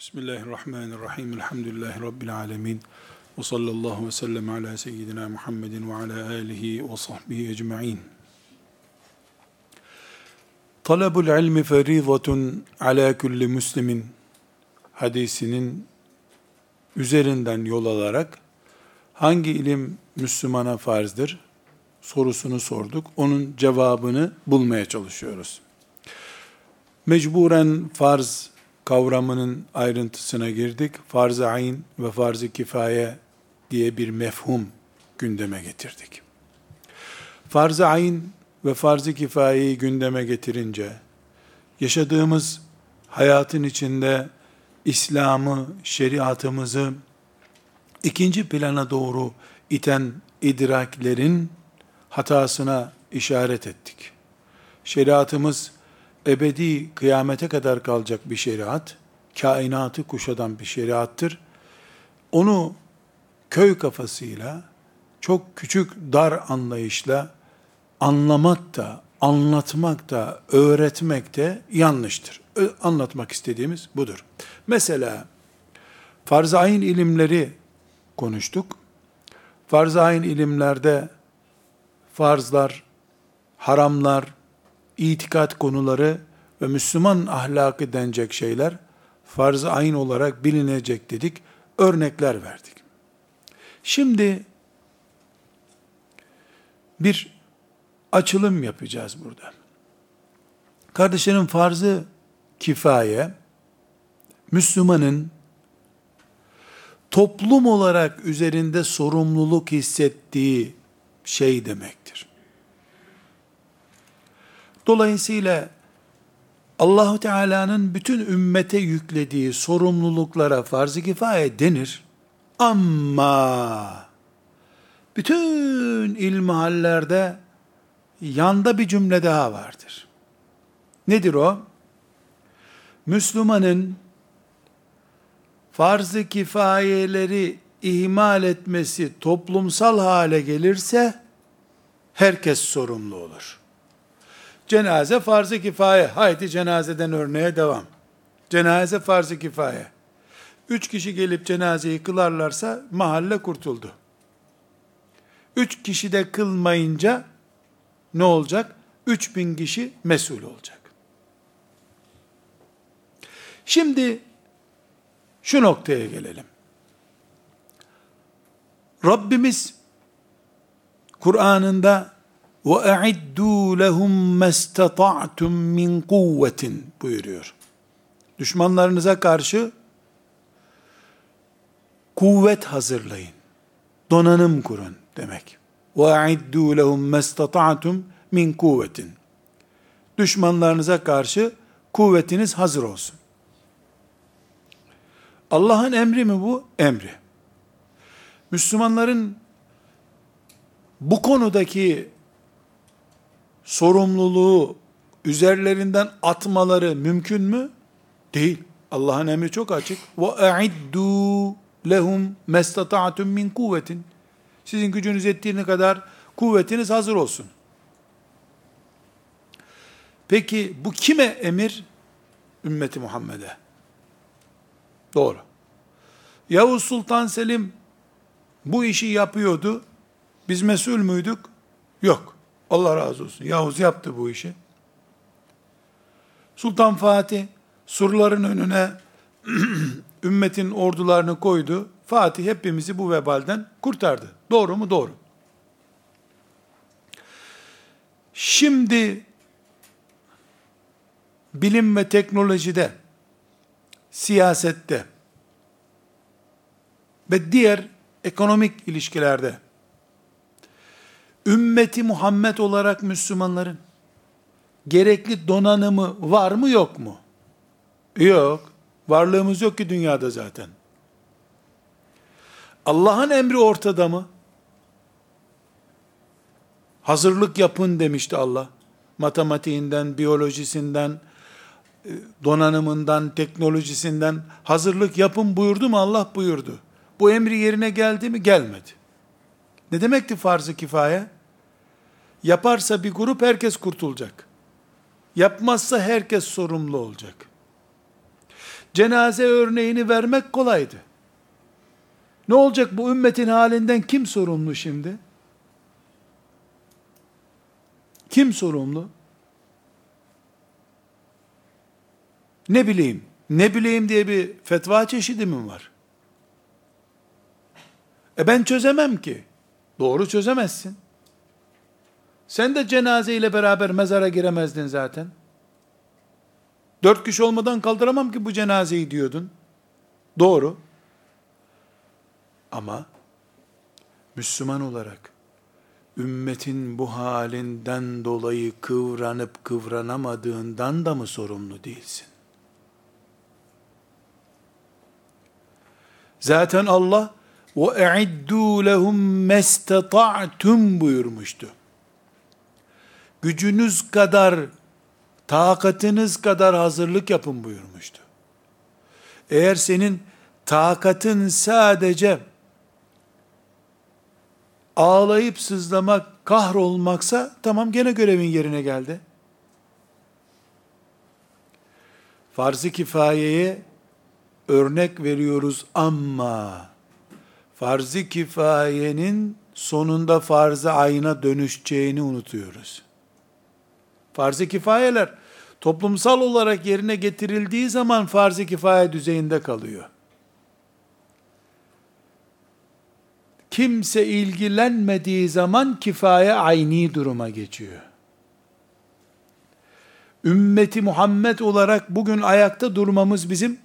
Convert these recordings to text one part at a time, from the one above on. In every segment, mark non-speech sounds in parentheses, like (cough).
Bismillahirrahmanirrahim. Elhamdülillahi Rabbil alemin. Ve sallallahu ve sellem ala seyyidina Muhammedin ve ala alihi ve sahbihi ecma'in. Talabul ilmi ferizatun ala kulli muslimin hadisinin üzerinden yol alarak hangi ilim Müslümana farzdır sorusunu sorduk. Onun cevabını bulmaya çalışıyoruz. Mecburen farz kavramının ayrıntısına girdik. Farz-ı ayn ve farz-ı kifaye diye bir mefhum gündeme getirdik. Farz-ı ayn ve farz-ı kifayeyi gündeme getirince, yaşadığımız hayatın içinde İslam'ı, şeriatımızı ikinci plana doğru iten idraklerin hatasına işaret ettik. Şeriatımız ebedi kıyamete kadar kalacak bir şeriat, kainatı kuşadan bir şeriattır. Onu köy kafasıyla, çok küçük dar anlayışla anlamak da, anlatmak da, öğretmek de yanlıştır. Anlatmak istediğimiz budur. Mesela farz-ı ayn ilimleri konuştuk. Farz-ı ayn ilimlerde farzlar, haramlar, itikat konuları ve Müslüman ahlakı denecek şeyler farz-ı ayn olarak bilinecek dedik. Örnekler verdik. Şimdi bir açılım yapacağız burada. Kardeşlerin farzı kifaye, Müslümanın toplum olarak üzerinde sorumluluk hissettiği şey demektir. Dolayısıyla Allahu Teala'nın bütün ümmete yüklediği sorumluluklara farz-ı kifaye denir. Ama bütün ilmihallerde yanda bir cümle daha vardır. Nedir o? Müslümanın farz-ı kifayeleri ihmal etmesi toplumsal hale gelirse herkes sorumlu olur. Cenaze farz-ı kifaye. Haydi cenazeden örneğe devam. Cenaze farz-ı kifaye. Üç kişi gelip cenazeyi kılarlarsa mahalle kurtuldu. Üç kişi de kılmayınca ne olacak? Üç bin kişi mesul olacak. Şimdi şu noktaya gelelim. Rabbimiz Kur'an'ında وَاَعِدُّوا لَهُمْ مَسْتَطَعْتُمْ مِنْ قُوَّةٍ buyuruyor. Düşmanlarınıza karşı kuvvet hazırlayın. Donanım kurun demek. وَاَعِدُّوا لَهُمْ مَسْتَطَعْتُمْ min kuvvetin. Düşmanlarınıza karşı kuvvetiniz hazır olsun. Allah'ın emri mi bu? Emri. Müslümanların bu konudaki sorumluluğu üzerlerinden atmaları mümkün mü? Değil. Allah'ın emri çok açık. Ve e'iddu lehum mestata'tum min kuvvetin. Sizin gücünüz ettiğine kadar kuvvetiniz hazır olsun. Peki bu kime emir? Ümmeti Muhammed'e. Doğru. Yavuz Sultan Selim bu işi yapıyordu. Biz mesul müydük? Yok. Allah razı olsun. Yavuz yaptı bu işi. Sultan Fatih surların önüne (clears throat) ümmetin ordularını koydu. Fatih hepimizi bu vebalden kurtardı. Doğru mu? Doğru. Şimdi bilim ve teknolojide, siyasette ve diğer ekonomik ilişkilerde ümmeti Muhammed olarak Müslümanların gerekli donanımı var mı yok mu? Yok. Varlığımız yok ki dünyada zaten. Allah'ın emri ortada mı? Hazırlık yapın demişti Allah. Matematiğinden, biyolojisinden, e, donanımından, teknolojisinden hazırlık yapın buyurdu mu? Allah buyurdu. Bu emri yerine geldi mi? Gelmedi. Ne demekti farz-ı kifaye? Yaparsa bir grup herkes kurtulacak. Yapmazsa herkes sorumlu olacak. Cenaze örneğini vermek kolaydı. Ne olacak bu ümmetin halinden kim sorumlu şimdi? Kim sorumlu? Ne bileyim, ne bileyim diye bir fetva çeşidi mi var? E ben çözemem ki. Doğru çözemezsin. Sen de cenaze ile beraber mezara giremezdin zaten. Dört kişi olmadan kaldıramam ki bu cenazeyi diyordun. Doğru. Ama Müslüman olarak ümmetin bu halinden dolayı kıvranıp kıvranamadığından da mı sorumlu değilsin? Zaten Allah وَاَعِدُّوا لَهُمْ مَسْتَطَعْتُمْ buyurmuştu. Gücünüz kadar, takatınız kadar hazırlık yapın buyurmuştu. Eğer senin takatın sadece ağlayıp sızlamak, kahrolmaksa tamam gene görevin yerine geldi. Farz-ı kifayeye örnek veriyoruz ama farz-ı kifayenin sonunda farz-ı ayna dönüşeceğini unutuyoruz. Farz-ı kifayeler toplumsal olarak yerine getirildiği zaman farz-ı kifaye düzeyinde kalıyor. Kimse ilgilenmediği zaman kifaye ayni duruma geçiyor. Ümmeti Muhammed olarak bugün ayakta durmamız bizim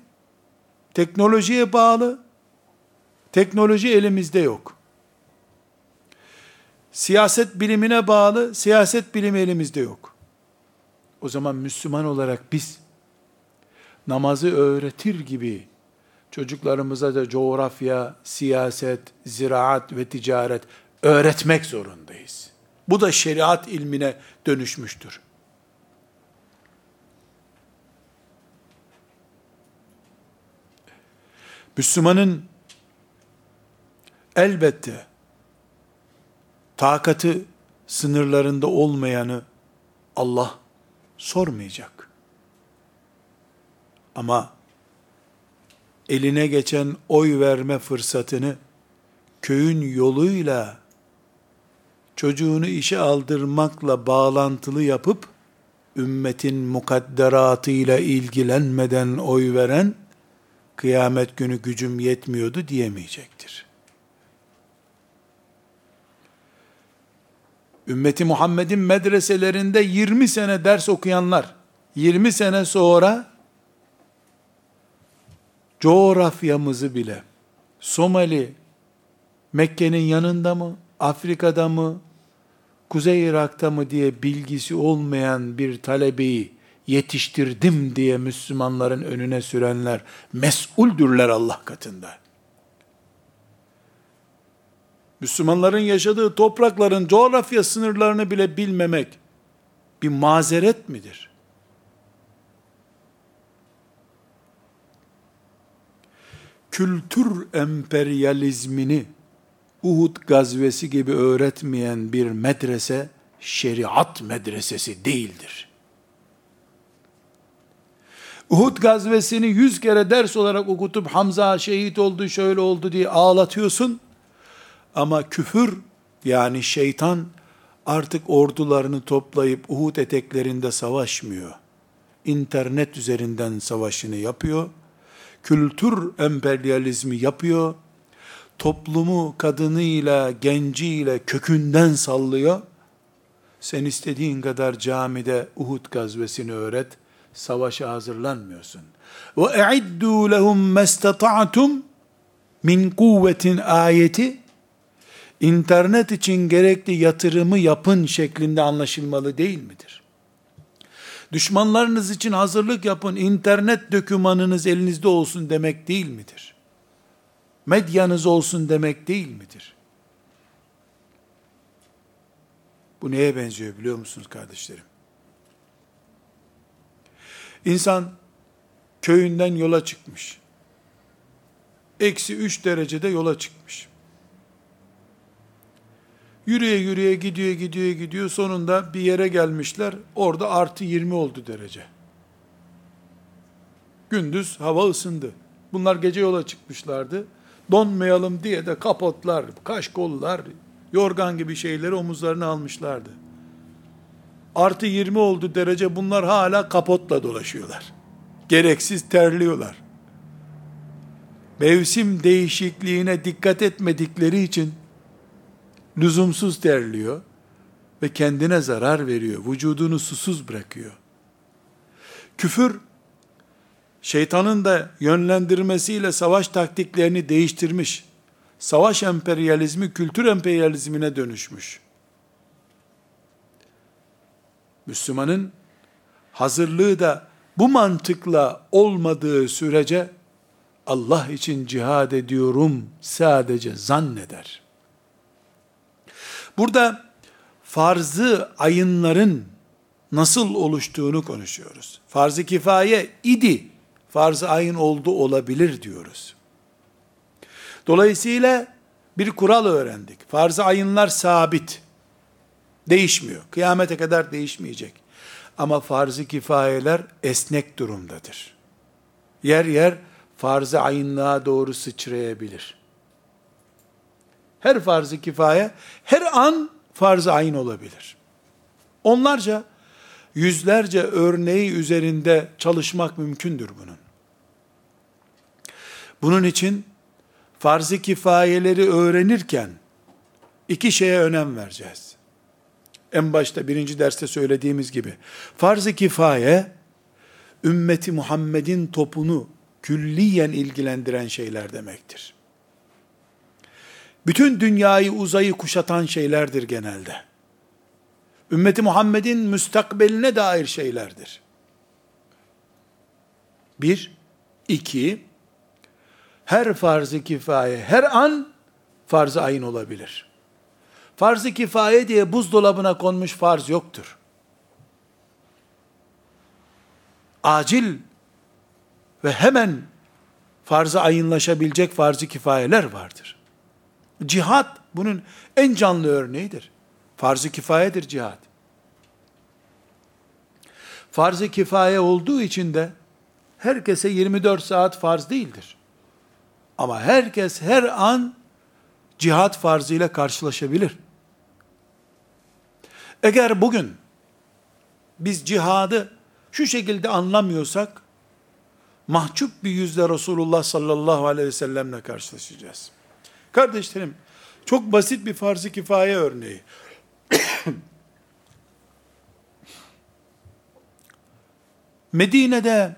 teknolojiye bağlı, teknoloji elimizde yok. Siyaset bilimine bağlı, siyaset bilimi elimizde yok. O zaman Müslüman olarak biz namazı öğretir gibi çocuklarımıza da coğrafya, siyaset, ziraat ve ticaret öğretmek zorundayız. Bu da şeriat ilmine dönüşmüştür. Müslümanın elbette takatı sınırlarında olmayanı Allah sormayacak. Ama eline geçen oy verme fırsatını köyün yoluyla çocuğunu işe aldırmakla bağlantılı yapıp ümmetin mukadderatıyla ilgilenmeden oy veren kıyamet günü gücüm yetmiyordu diyemeyecektir. Ümmeti Muhammed'in medreselerinde 20 sene ders okuyanlar 20 sene sonra coğrafyamızı bile Somali Mekke'nin yanında mı, Afrika'da mı, Kuzey Irak'ta mı diye bilgisi olmayan bir talebeyi yetiştirdim diye Müslümanların önüne sürenler mesuldürler Allah katında. Müslümanların yaşadığı toprakların coğrafya sınırlarını bile bilmemek bir mazeret midir? Kültür emperyalizmini Uhud gazvesi gibi öğretmeyen bir medrese şeriat medresesi değildir. Uhud gazvesini yüz kere ders olarak okutup Hamza şehit oldu, şöyle oldu diye ağlatıyorsun. Ama küfür yani şeytan artık ordularını toplayıp Uhud eteklerinde savaşmıyor. İnternet üzerinden savaşını yapıyor. Kültür emperyalizmi yapıyor. Toplumu kadınıyla, genciyle kökünden sallıyor. Sen istediğin kadar camide Uhud gazvesini öğret savaşa hazırlanmıyorsun. Ve e'iddu lehum mestata'tum min kuvvetin ayeti internet için gerekli yatırımı yapın şeklinde anlaşılmalı değil midir? Düşmanlarınız için hazırlık yapın, internet dökümanınız elinizde olsun demek değil midir? Medyanız olsun demek değil midir? Bu neye benziyor biliyor musunuz kardeşlerim? İnsan köyünden yola çıkmış. Eksi üç derecede yola çıkmış. Yürüye yürüye gidiyor gidiyor gidiyor sonunda bir yere gelmişler. Orada artı 20 oldu derece. Gündüz hava ısındı. Bunlar gece yola çıkmışlardı. Donmayalım diye de kapotlar, kaşkollar, yorgan gibi şeyleri omuzlarına almışlardı. Artı 20 oldu derece bunlar hala kapotla dolaşıyorlar. Gereksiz terliyorlar. Mevsim değişikliğine dikkat etmedikleri için lüzumsuz terliyor ve kendine zarar veriyor. Vücudunu susuz bırakıyor. Küfür şeytanın da yönlendirmesiyle savaş taktiklerini değiştirmiş. Savaş emperyalizmi kültür emperyalizmine dönüşmüş. Müslümanın hazırlığı da bu mantıkla olmadığı sürece Allah için cihad ediyorum sadece zanneder. Burada farzı ayınların nasıl oluştuğunu konuşuyoruz. Farz-ı kifaye idi, farz-ı ayın oldu olabilir diyoruz. Dolayısıyla bir kural öğrendik. Farz-ı ayınlar sabit. Değişmiyor. Kıyamete kadar değişmeyecek. Ama farz-ı kifayeler esnek durumdadır. Yer yer farz-ı ayınlığa doğru sıçrayabilir. Her farz-ı kifaye her an farz-ı ayın olabilir. Onlarca, yüzlerce örneği üzerinde çalışmak mümkündür bunun. Bunun için farz-ı kifayeleri öğrenirken iki şeye önem vereceğiz. En başta birinci derste söylediğimiz gibi farz-ı kifaye ümmeti Muhammed'in topunu külliyen ilgilendiren şeyler demektir. Bütün dünyayı uzayı kuşatan şeylerdir genelde. Ümmeti Muhammed'in müstakbeline dair şeylerdir. Bir, iki, her farz-ı kifaye, her an farz-ı ayın olabilir. Farz-ı kifaye diye buzdolabına konmuş farz yoktur. Acil ve hemen farz-ı ayınlaşabilecek farz-ı kifayeler vardır. Cihad bunun en canlı örneğidir. Farz-ı kifayedir cihad. Farz-ı kifaye olduğu için de herkese 24 saat farz değildir. Ama herkes her an cihat farzıyla karşılaşabilir. Eğer bugün biz cihadı şu şekilde anlamıyorsak, mahcup bir yüzle Resulullah sallallahu aleyhi ve sellemle karşılaşacağız. Kardeşlerim, çok basit bir farz-ı kifaye örneği. (coughs) Medine'de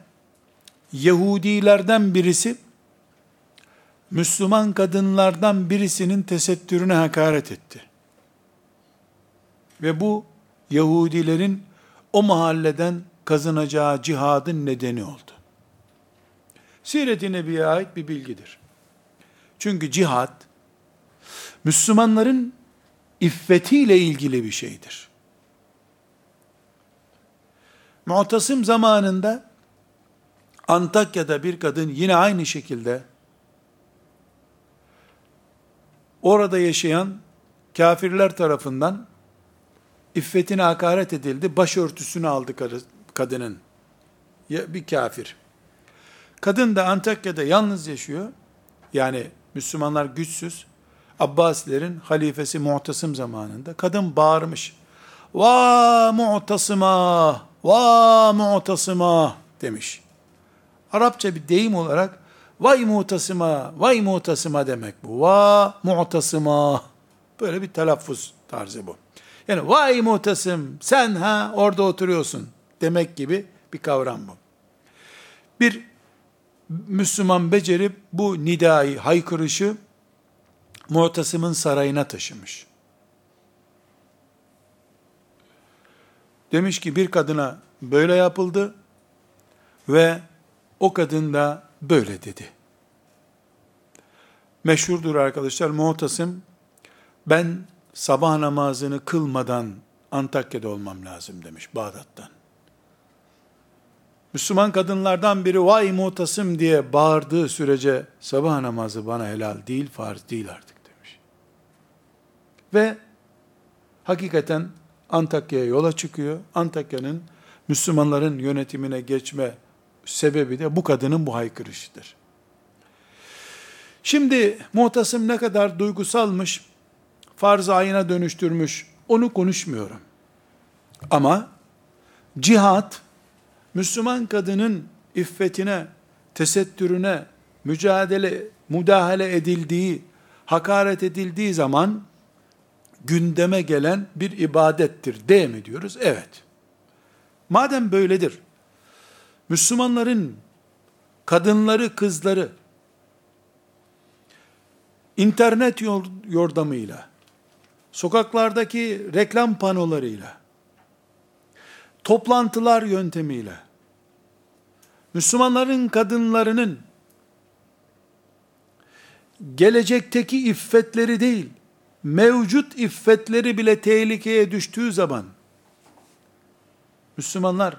Yahudilerden birisi Müslüman kadınlardan birisinin tesettürüne hakaret etti. Ve bu Yahudilerin o mahalleden kazanacağı cihadın nedeni oldu. Siret-i Nebi'ye ait bir bilgidir. Çünkü cihad, Müslümanların iffetiyle ilgili bir şeydir. Mu'tasım zamanında Antakya'da bir kadın yine aynı şekilde orada yaşayan kafirler tarafından iffetine hakaret edildi. Başörtüsünü aldı kadının. Bir kafir. Kadın da Antakya'da yalnız yaşıyor. Yani Müslümanlar güçsüz. Abbasilerin halifesi Mu'tasım zamanında kadın bağırmış. Va mu'tasıma, va mu'tasıma demiş. Arapça bir deyim olarak vay mu'tasıma, vay mu'tasıma demek bu. Va mu'tasıma. Böyle bir telaffuz tarzı bu. Yani vay mu'tasım sen ha orada oturuyorsun demek gibi bir kavram bu. Bir Müslüman becerip bu nidayı, haykırışı Mu'tasim'in sarayına taşımış. Demiş ki bir kadına böyle yapıldı ve o kadın da böyle dedi. Meşhurdur arkadaşlar Mu'tasim ben sabah namazını kılmadan Antakya'da olmam lazım demiş Bağdat'tan. Müslüman kadınlardan biri vay mutasım diye bağırdığı sürece sabah namazı bana helal değil, farz değil artık. Ve hakikaten Antakya'ya yola çıkıyor. Antakya'nın Müslümanların yönetimine geçme sebebi de bu kadının bu haykırışıdır. Şimdi muhtasım ne kadar duygusalmış, farz ayına dönüştürmüş, onu konuşmuyorum. Ama cihat, Müslüman kadının iffetine, tesettürüne, mücadele, müdahale edildiği, hakaret edildiği zaman gündeme gelen bir ibadettir değil mi diyoruz? Evet. Madem böyledir, Müslümanların kadınları, kızları internet yordamıyla, sokaklardaki reklam panolarıyla, toplantılar yöntemiyle, Müslümanların kadınlarının gelecekteki iffetleri değil, mevcut iffetleri bile tehlikeye düştüğü zaman, Müslümanlar,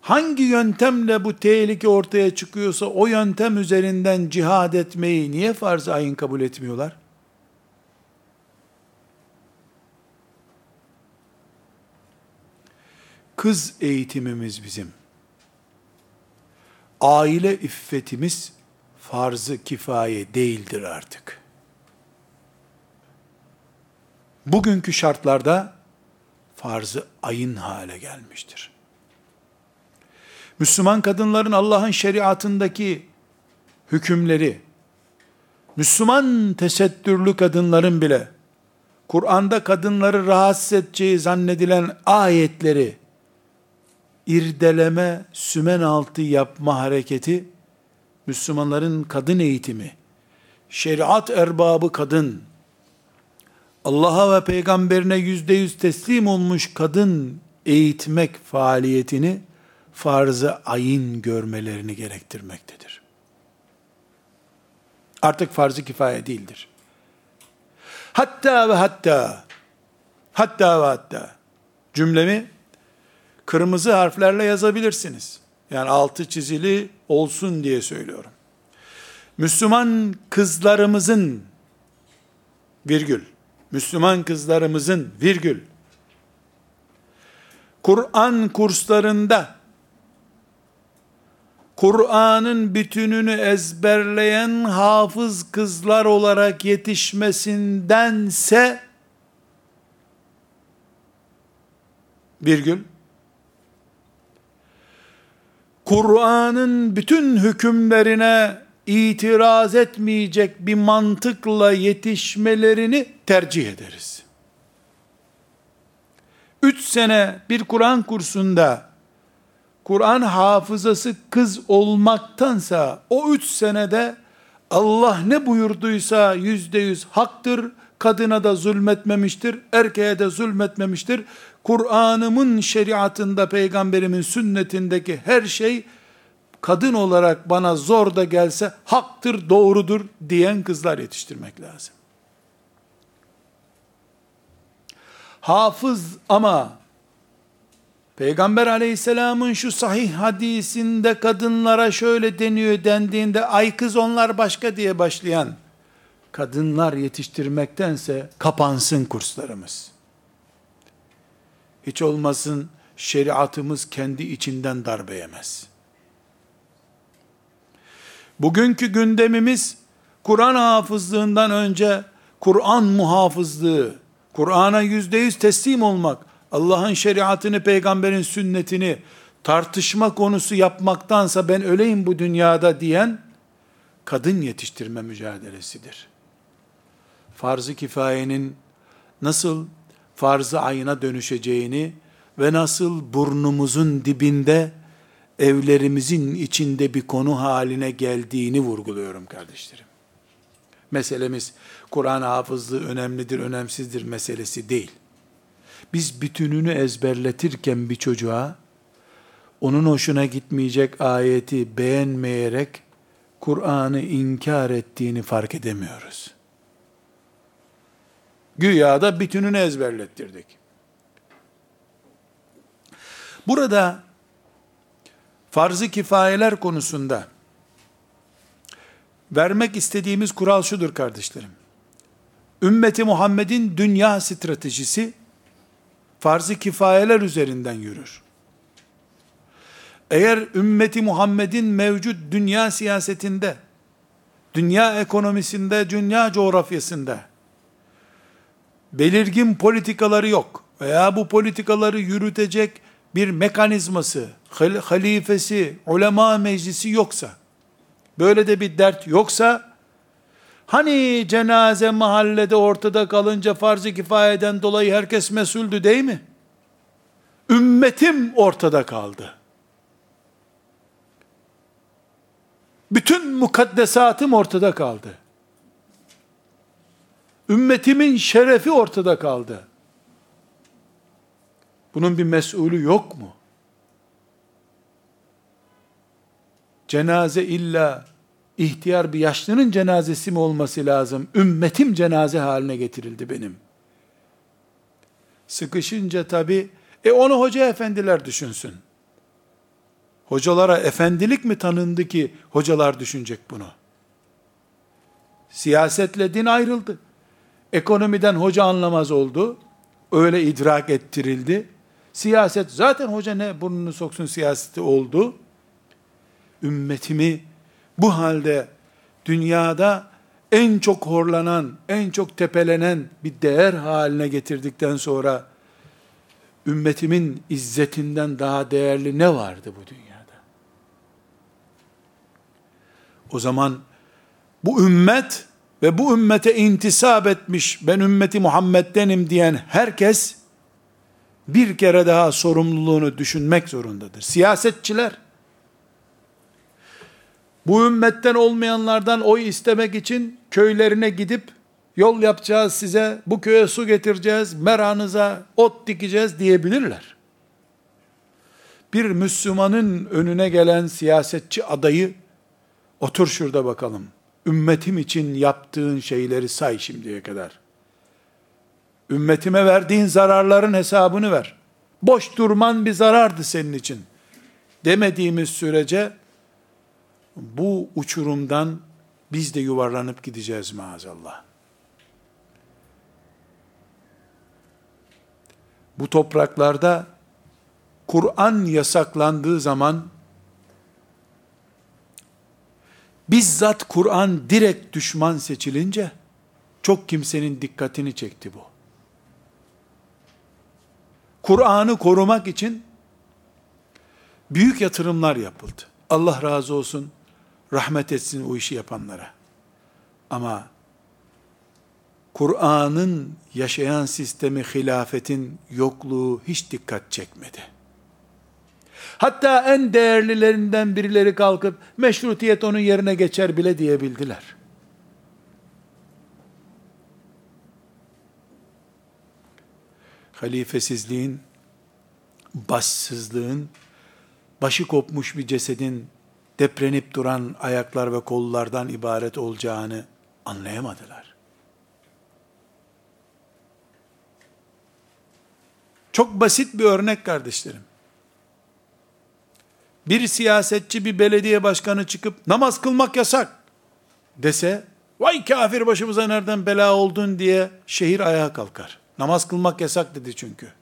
hangi yöntemle bu tehlike ortaya çıkıyorsa, o yöntem üzerinden cihad etmeyi niye farz ayın kabul etmiyorlar? Kız eğitimimiz bizim. Aile iffetimiz farzı kifaye değildir artık. Bugünkü şartlarda farzı ayın hale gelmiştir. Müslüman kadınların Allah'ın şeriatındaki hükümleri, Müslüman tesettürlü kadınların bile, Kur'an'da kadınları rahatsız edeceği zannedilen ayetleri, irdeleme, sümen altı yapma hareketi, Müslümanların kadın eğitimi, şeriat erbabı kadın, Allah'a ve peygamberine yüzde yüz teslim olmuş kadın eğitmek faaliyetini farz-ı ayın görmelerini gerektirmektedir. Artık farz-ı kifaye değildir. Hatta ve hatta hatta ve hatta cümlemi kırmızı harflerle yazabilirsiniz. Yani altı çizili olsun diye söylüyorum. Müslüman kızlarımızın virgül Müslüman kızlarımızın virgül. Kur'an kurslarında Kur'an'ın bütününü ezberleyen hafız kızlar olarak yetişmesindense virgül. Kur'an'ın bütün hükümlerine itiraz etmeyecek bir mantıkla yetişmelerini tercih ederiz. Üç sene bir Kur'an kursunda Kur'an hafızası kız olmaktansa o üç senede Allah ne buyurduysa yüzde yüz haktır, kadına da zulmetmemiştir, erkeğe de zulmetmemiştir. Kur'an'ımın şeriatında, peygamberimin sünnetindeki her şey kadın olarak bana zor da gelse haktır, doğrudur diyen kızlar yetiştirmek lazım. Hafız ama Peygamber aleyhisselamın şu sahih hadisinde kadınlara şöyle deniyor dendiğinde ay kız onlar başka diye başlayan kadınlar yetiştirmektense kapansın kurslarımız. Hiç olmasın şeriatımız kendi içinden darbe yemez. Bugünkü gündemimiz Kur'an hafızlığından önce Kur'an muhafızlığı, Kur'an'a yüzde yüz teslim olmak, Allah'ın şeriatını, peygamberin sünnetini tartışma konusu yapmaktansa ben öleyim bu dünyada diyen kadın yetiştirme mücadelesidir. Farz-ı kifayenin nasıl farz-ı ayına dönüşeceğini ve nasıl burnumuzun dibinde evlerimizin içinde bir konu haline geldiğini vurguluyorum kardeşlerim. Meselemiz Kur'an hafızlığı önemlidir, önemsizdir meselesi değil. Biz bütününü ezberletirken bir çocuğa, onun hoşuna gitmeyecek ayeti beğenmeyerek, Kur'an'ı inkar ettiğini fark edemiyoruz. Güya da bütününü ezberlettirdik. Burada farz-ı kifayeler konusunda vermek istediğimiz kural şudur kardeşlerim. Ümmeti Muhammed'in dünya stratejisi farz-ı kifayeler üzerinden yürür. Eğer ümmeti Muhammed'in mevcut dünya siyasetinde, dünya ekonomisinde, dünya coğrafyasında belirgin politikaları yok veya bu politikaları yürütecek bir mekanizması, halifesi, ulema meclisi yoksa, böyle de bir dert yoksa, hani cenaze mahallede ortada kalınca farz-ı kifayeden dolayı herkes mesuldü değil mi? Ümmetim ortada kaldı. Bütün mukaddesatım ortada kaldı. Ümmetimin şerefi ortada kaldı. Bunun bir mesulü yok mu? Cenaze illa ihtiyar bir yaşlının cenazesi mi olması lazım? Ümmetim cenaze haline getirildi benim. Sıkışınca tabi, e onu hoca efendiler düşünsün. Hocalara efendilik mi tanındı ki hocalar düşünecek bunu? Siyasetle din ayrıldı. Ekonomiden hoca anlamaz oldu. Öyle idrak ettirildi. Siyaset zaten hoca ne burnunu soksun siyaseti oldu. Ümmetimi bu halde dünyada en çok horlanan, en çok tepelenen bir değer haline getirdikten sonra ümmetimin izzetinden daha değerli ne vardı bu dünyada? O zaman bu ümmet ve bu ümmete intisap etmiş, ben ümmeti Muhammed'denim diyen herkes, bir kere daha sorumluluğunu düşünmek zorundadır. Siyasetçiler, bu ümmetten olmayanlardan oy istemek için köylerine gidip, yol yapacağız size, bu köye su getireceğiz, meranıza ot dikeceğiz diyebilirler. Bir Müslümanın önüne gelen siyasetçi adayı, otur şurada bakalım, ümmetim için yaptığın şeyleri say şimdiye kadar. Ümmetime verdiğin zararların hesabını ver. Boş durman bir zarardı senin için. Demediğimiz sürece bu uçurumdan biz de yuvarlanıp gideceğiz maazallah. Bu topraklarda Kur'an yasaklandığı zaman bizzat Kur'an direkt düşman seçilince çok kimsenin dikkatini çekti bu. Kur'an'ı korumak için büyük yatırımlar yapıldı. Allah razı olsun, rahmet etsin o işi yapanlara. Ama Kur'an'ın yaşayan sistemi hilafetin yokluğu hiç dikkat çekmedi. Hatta en değerlilerinden birileri kalkıp meşrutiyet onun yerine geçer bile diyebildiler. Halifesizliğin, başsızlığın, başı kopmuş bir cesedin deprenip duran ayaklar ve kollardan ibaret olacağını anlayamadılar. Çok basit bir örnek kardeşlerim bir siyasetçi, bir belediye başkanı çıkıp namaz kılmak yasak dese, vay kafir başımıza nereden bela oldun diye şehir ayağa kalkar. Namaz kılmak yasak dedi çünkü.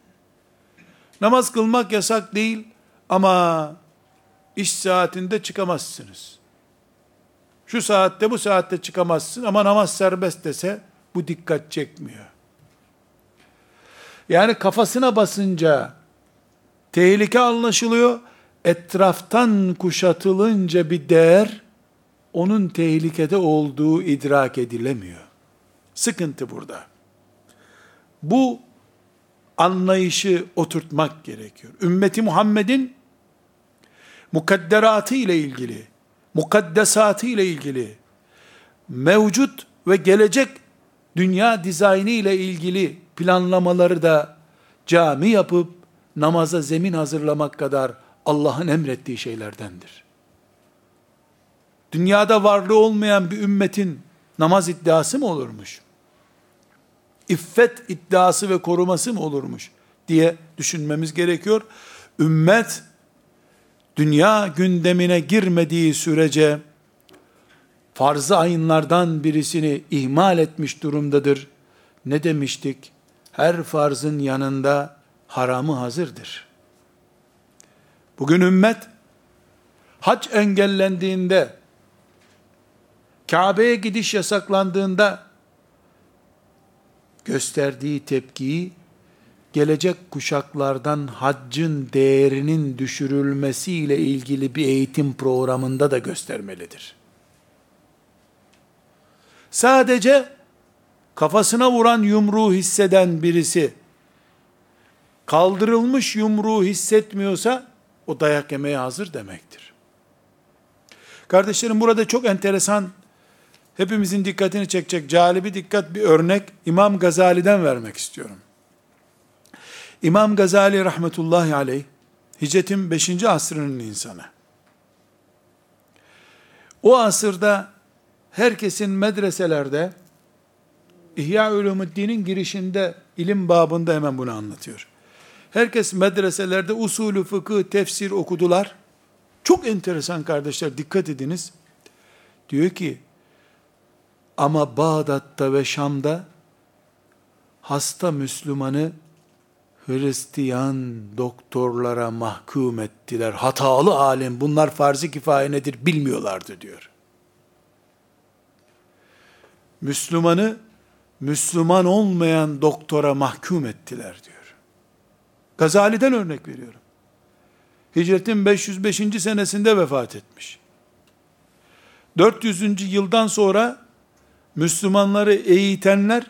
Namaz kılmak yasak değil ama iş saatinde çıkamazsınız. Şu saatte bu saatte çıkamazsın ama namaz serbest dese bu dikkat çekmiyor. Yani kafasına basınca tehlike anlaşılıyor etraftan kuşatılınca bir değer, onun tehlikede olduğu idrak edilemiyor. Sıkıntı burada. Bu anlayışı oturtmak gerekiyor. Ümmeti Muhammed'in mukadderatı ile ilgili, mukaddesatı ile ilgili, mevcut ve gelecek dünya dizaynı ile ilgili planlamaları da cami yapıp namaza zemin hazırlamak kadar Allah'ın emrettiği şeylerdendir. Dünyada varlığı olmayan bir ümmetin namaz iddiası mı olurmuş? İffet iddiası ve koruması mı olurmuş? diye düşünmemiz gerekiyor. Ümmet, dünya gündemine girmediği sürece, farz-ı ayınlardan birisini ihmal etmiş durumdadır. Ne demiştik? Her farzın yanında haramı hazırdır. Bugün ümmet hac engellendiğinde, Kabe'ye gidiş yasaklandığında, gösterdiği tepkiyi, gelecek kuşaklardan haccın değerinin düşürülmesiyle ilgili bir eğitim programında da göstermelidir. Sadece kafasına vuran yumruğu hisseden birisi, kaldırılmış yumruğu hissetmiyorsa, o dayak yemeye hazır demektir. Kardeşlerim burada çok enteresan, hepimizin dikkatini çekecek calibi dikkat bir örnek İmam Gazali'den vermek istiyorum. İmam Gazali rahmetullahi aleyh, hicretin 5. asrının insanı. O asırda herkesin medreselerde İhya Ulumuddin'in girişinde ilim babında hemen bunu anlatıyor. Herkes medreselerde usulü fıkıh, tefsir okudular. Çok enteresan kardeşler dikkat ediniz. Diyor ki ama Bağdat'ta ve Şam'da hasta Müslümanı Hristiyan doktorlara mahkum ettiler. Hatalı alim bunlar farz-ı kifaye nedir bilmiyorlardı diyor. Müslümanı Müslüman olmayan doktora mahkum ettiler diyor. Gazali'den örnek veriyorum. Hicretin 505. senesinde vefat etmiş. 400. yıldan sonra Müslümanları eğitenler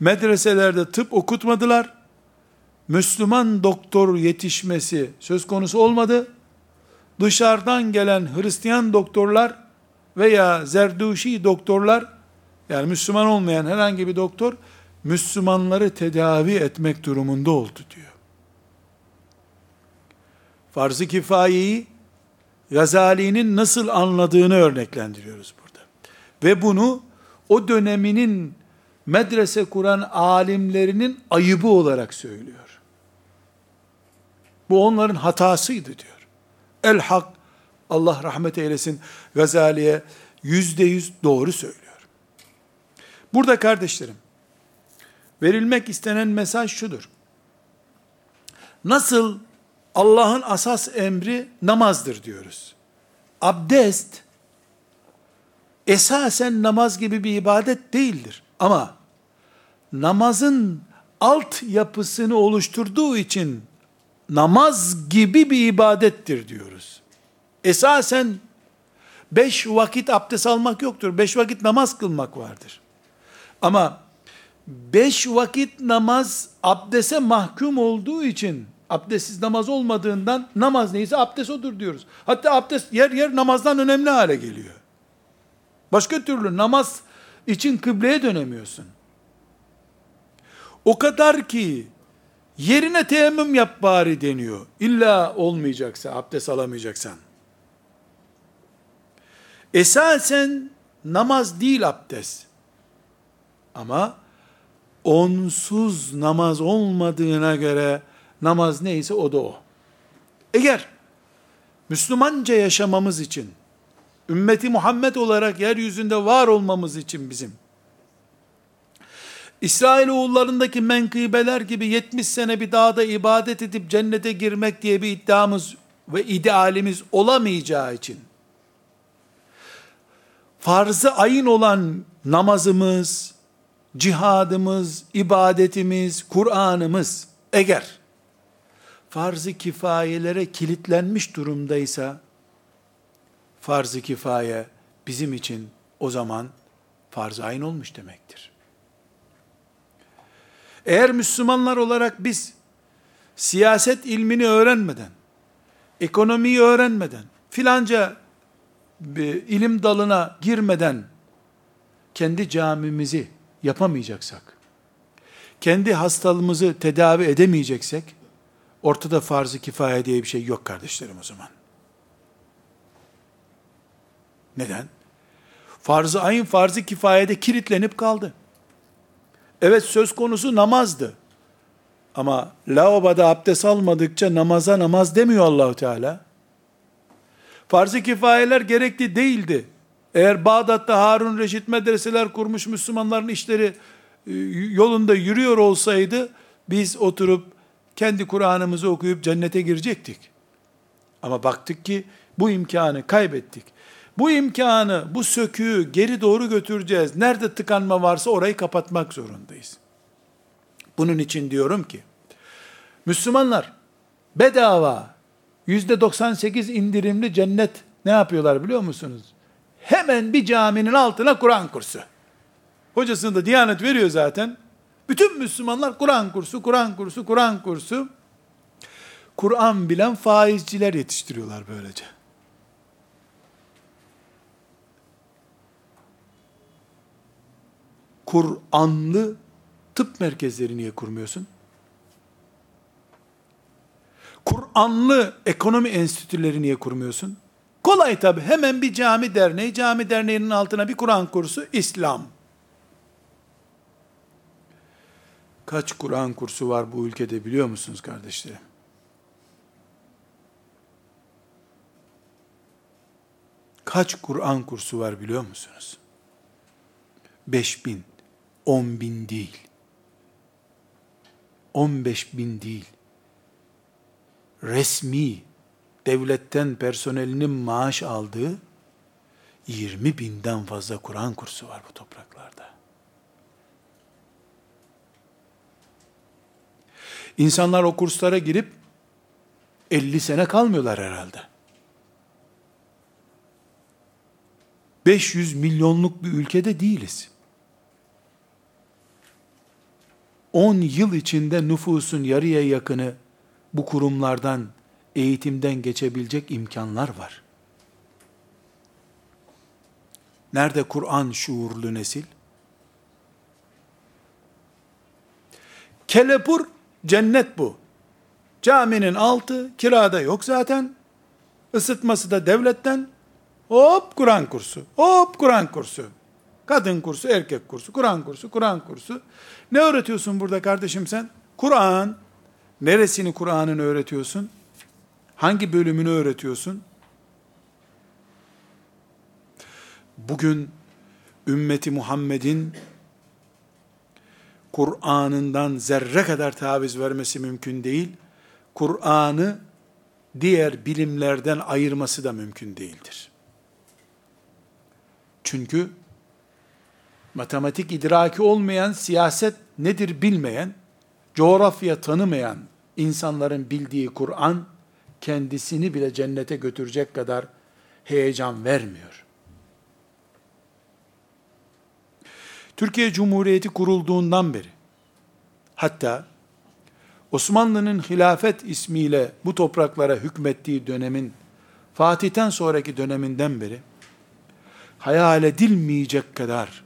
medreselerde tıp okutmadılar. Müslüman doktor yetişmesi söz konusu olmadı. Dışarıdan gelen Hristiyan doktorlar veya Zerduşi doktorlar yani Müslüman olmayan herhangi bir doktor Müslümanları tedavi etmek durumunda oldu diyor. Farz-ı kifayeyi Gazali'nin nasıl anladığını örneklendiriyoruz. Ve bunu o döneminin medrese kuran alimlerinin ayıbı olarak söylüyor. Bu onların hatasıydı diyor. El hak, Allah rahmet eylesin Gazali'ye yüzde yüz doğru söylüyor. Burada kardeşlerim, verilmek istenen mesaj şudur. Nasıl Allah'ın asas emri namazdır diyoruz. Abdest, esasen namaz gibi bir ibadet değildir. Ama namazın alt yapısını oluşturduğu için namaz gibi bir ibadettir diyoruz. Esasen beş vakit abdest almak yoktur. Beş vakit namaz kılmak vardır. Ama beş vakit namaz abdese mahkum olduğu için abdestsiz namaz olmadığından namaz neyse abdest odur diyoruz. Hatta abdest yer yer namazdan önemli hale geliyor. Başka türlü namaz için kıbleye dönemiyorsun. O kadar ki yerine teyemmüm yap bari deniyor. İlla olmayacaksa, abdest alamayacaksan. Esasen namaz değil abdest. Ama onsuz namaz olmadığına göre namaz neyse o da o. Eğer Müslümanca yaşamamız için, ümmeti Muhammed olarak yeryüzünde var olmamız için bizim, İsrail oğullarındaki menkıbeler gibi 70 sene bir dağda ibadet edip cennete girmek diye bir iddiamız ve idealimiz olamayacağı için, farzı ayın olan namazımız, cihadımız, ibadetimiz, Kur'an'ımız eğer farz-ı kifayelere kilitlenmiş durumdaysa farz-ı kifaye bizim için o zaman farz-ı ayn olmuş demektir. Eğer Müslümanlar olarak biz siyaset ilmini öğrenmeden, ekonomiyi öğrenmeden, filanca bir ilim dalına girmeden kendi camimizi yapamayacaksak, kendi hastalığımızı tedavi edemeyeceksek, ortada farz-ı kifaye diye bir şey yok kardeşlerim o zaman. Neden? Farz-ı ayın farz-ı kifayede kilitlenip kaldı. Evet söz konusu namazdı. Ama lavaboda abdest almadıkça namaza namaz demiyor Allahu Teala. Farz-ı kifayeler gerekli değildi. Eğer Bağdat'ta Harun Reşit medreseler kurmuş Müslümanların işleri e, yolunda yürüyor olsaydı biz oturup kendi Kur'an'ımızı okuyup cennete girecektik. Ama baktık ki Bu imkanı kaybettik. Bu imkanı, bu söküğü geri doğru götüreceğiz. Nerede tıkanma varsa orayı kapatmak zorundayız. Bunun için diyorum ki, Müslümanlar bedava yüzde 98 indirimli cennet ne yapıyorlar biliyor musunuz? Hemen bir caminin altına Kur'an kursu. Hocasını da Diyanet veriyor zaten. Bütün Müslümanlar Kur'an kursu, Kur'an kursu, Kur'an kursu. Kur'an bilen faizciler yetiştiriyorlar böylece. Kur'anlı tıp merkezleri niye kurmuyorsun? Kur'anlı ekonomi enstitüleri niye kurmuyorsun? Kolay tabi. Hemen bir cami derneği, cami derneğinin altına bir Kur'an kursu, İslam. Kaç Kur'an kursu var bu ülkede biliyor musunuz kardeşlerim? Kaç Kur'an kursu var biliyor musunuz? Beş bin, on bin değil. On beş bin değil. Resmi, devletten personelinin maaş aldığı 20 binden fazla Kur'an kursu var bu topraklarda. İnsanlar o kurslara girip 50 sene kalmıyorlar herhalde. 500 milyonluk bir ülkede değiliz. 10 yıl içinde nüfusun yarıya yakını bu kurumlardan, eğitimden geçebilecek imkanlar var. Nerede Kur'an şuurlu nesil? Kelepur cennet bu. Caminin altı kirada yok zaten. Isıtması da devletten. Hop Kur'an kursu. Hop Kur'an kursu. Kadın kursu, erkek kursu, Kur'an kursu, Kur'an kursu. Ne öğretiyorsun burada kardeşim sen? Kur'an. Neresini Kur'an'ın öğretiyorsun? Hangi bölümünü öğretiyorsun? Bugün ümmeti Muhammed'in Kur'an'ından zerre kadar taviz vermesi mümkün değil. Kur'an'ı diğer bilimlerden ayırması da mümkün değildir. Çünkü matematik idraki olmayan, siyaset nedir bilmeyen, coğrafya tanımayan insanların bildiği Kur'an, kendisini bile cennete götürecek kadar heyecan vermiyor. Türkiye Cumhuriyeti kurulduğundan beri, hatta Osmanlı'nın hilafet ismiyle bu topraklara hükmettiği dönemin, Fatih'ten sonraki döneminden beri, hayal edilmeyecek kadar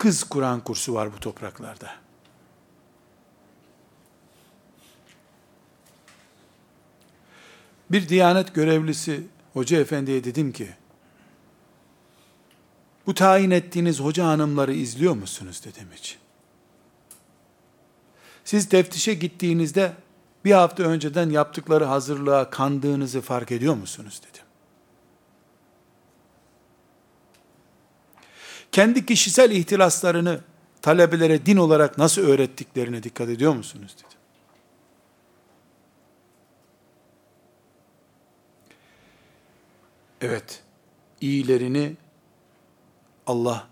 kız Kur'an kursu var bu topraklarda. Bir diyanet görevlisi hoca efendiye dedim ki, bu tayin ettiğiniz hoca hanımları izliyor musunuz dedim hiç. Siz teftişe gittiğinizde bir hafta önceden yaptıkları hazırlığa kandığınızı fark ediyor musunuz dedim. Kendi kişisel ihtiraslarını talebelere din olarak nasıl öğrettiklerine dikkat ediyor musunuz dedim. Evet, iyilerini Allah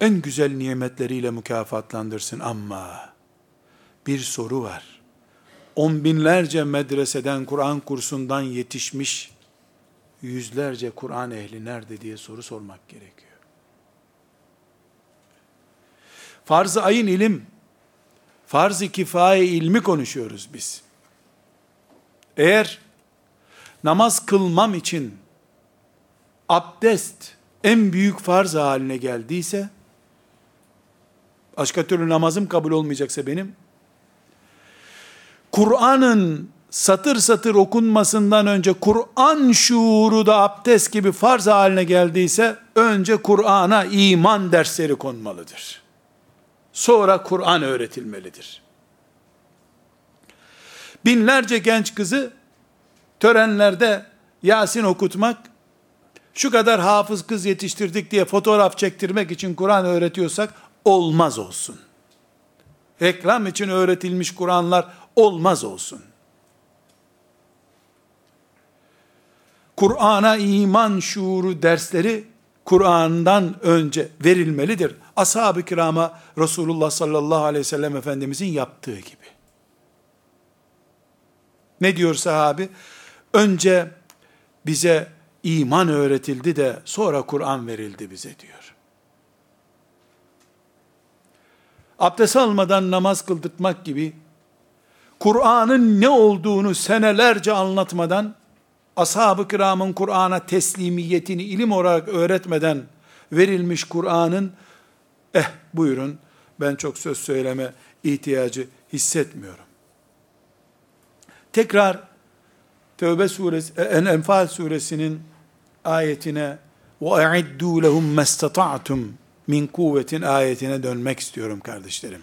en güzel nimetleriyle mükafatlandırsın ama bir soru var. On binlerce medreseden, Kur'an kursundan yetişmiş yüzlerce Kur'an ehli nerede diye soru sormak gerekiyor. Farz-ı ayın ilim, farz-ı kifaye ilmi konuşuyoruz biz. Eğer namaz kılmam için abdest en büyük farz haline geldiyse, başka türlü namazım kabul olmayacaksa benim, Kur'an'ın satır satır okunmasından önce Kur'an şuuru da abdest gibi farz haline geldiyse, önce Kur'an'a iman dersleri konmalıdır. Sonra Kur'an öğretilmelidir. Binlerce genç kızı törenlerde Yasin okutmak, şu kadar hafız kız yetiştirdik diye fotoğraf çektirmek için Kur'an öğretiyorsak olmaz olsun. Reklam için öğretilmiş Kur'anlar olmaz olsun. Kur'an'a iman şuuru dersleri Kur'an'dan önce verilmelidir. Ashab-ı kirama Resulullah sallallahu aleyhi ve sellem Efendimizin yaptığı gibi. Ne diyor sahabi? Önce bize iman öğretildi de sonra Kur'an verildi bize diyor. Abdest almadan namaz kıldırtmak gibi Kur'an'ın ne olduğunu senelerce anlatmadan ashab-ı kiramın Kur'an'a teslimiyetini ilim olarak öğretmeden verilmiş Kur'an'ın eh buyurun ben çok söz söyleme ihtiyacı hissetmiyorum. Tekrar Tevbe suresi, e, Enfal suresinin ayetine وَاَعِدُّوا لَهُمْ مَسْتَطَعْتُمْ min kuvvetin ayetine dönmek istiyorum kardeşlerim.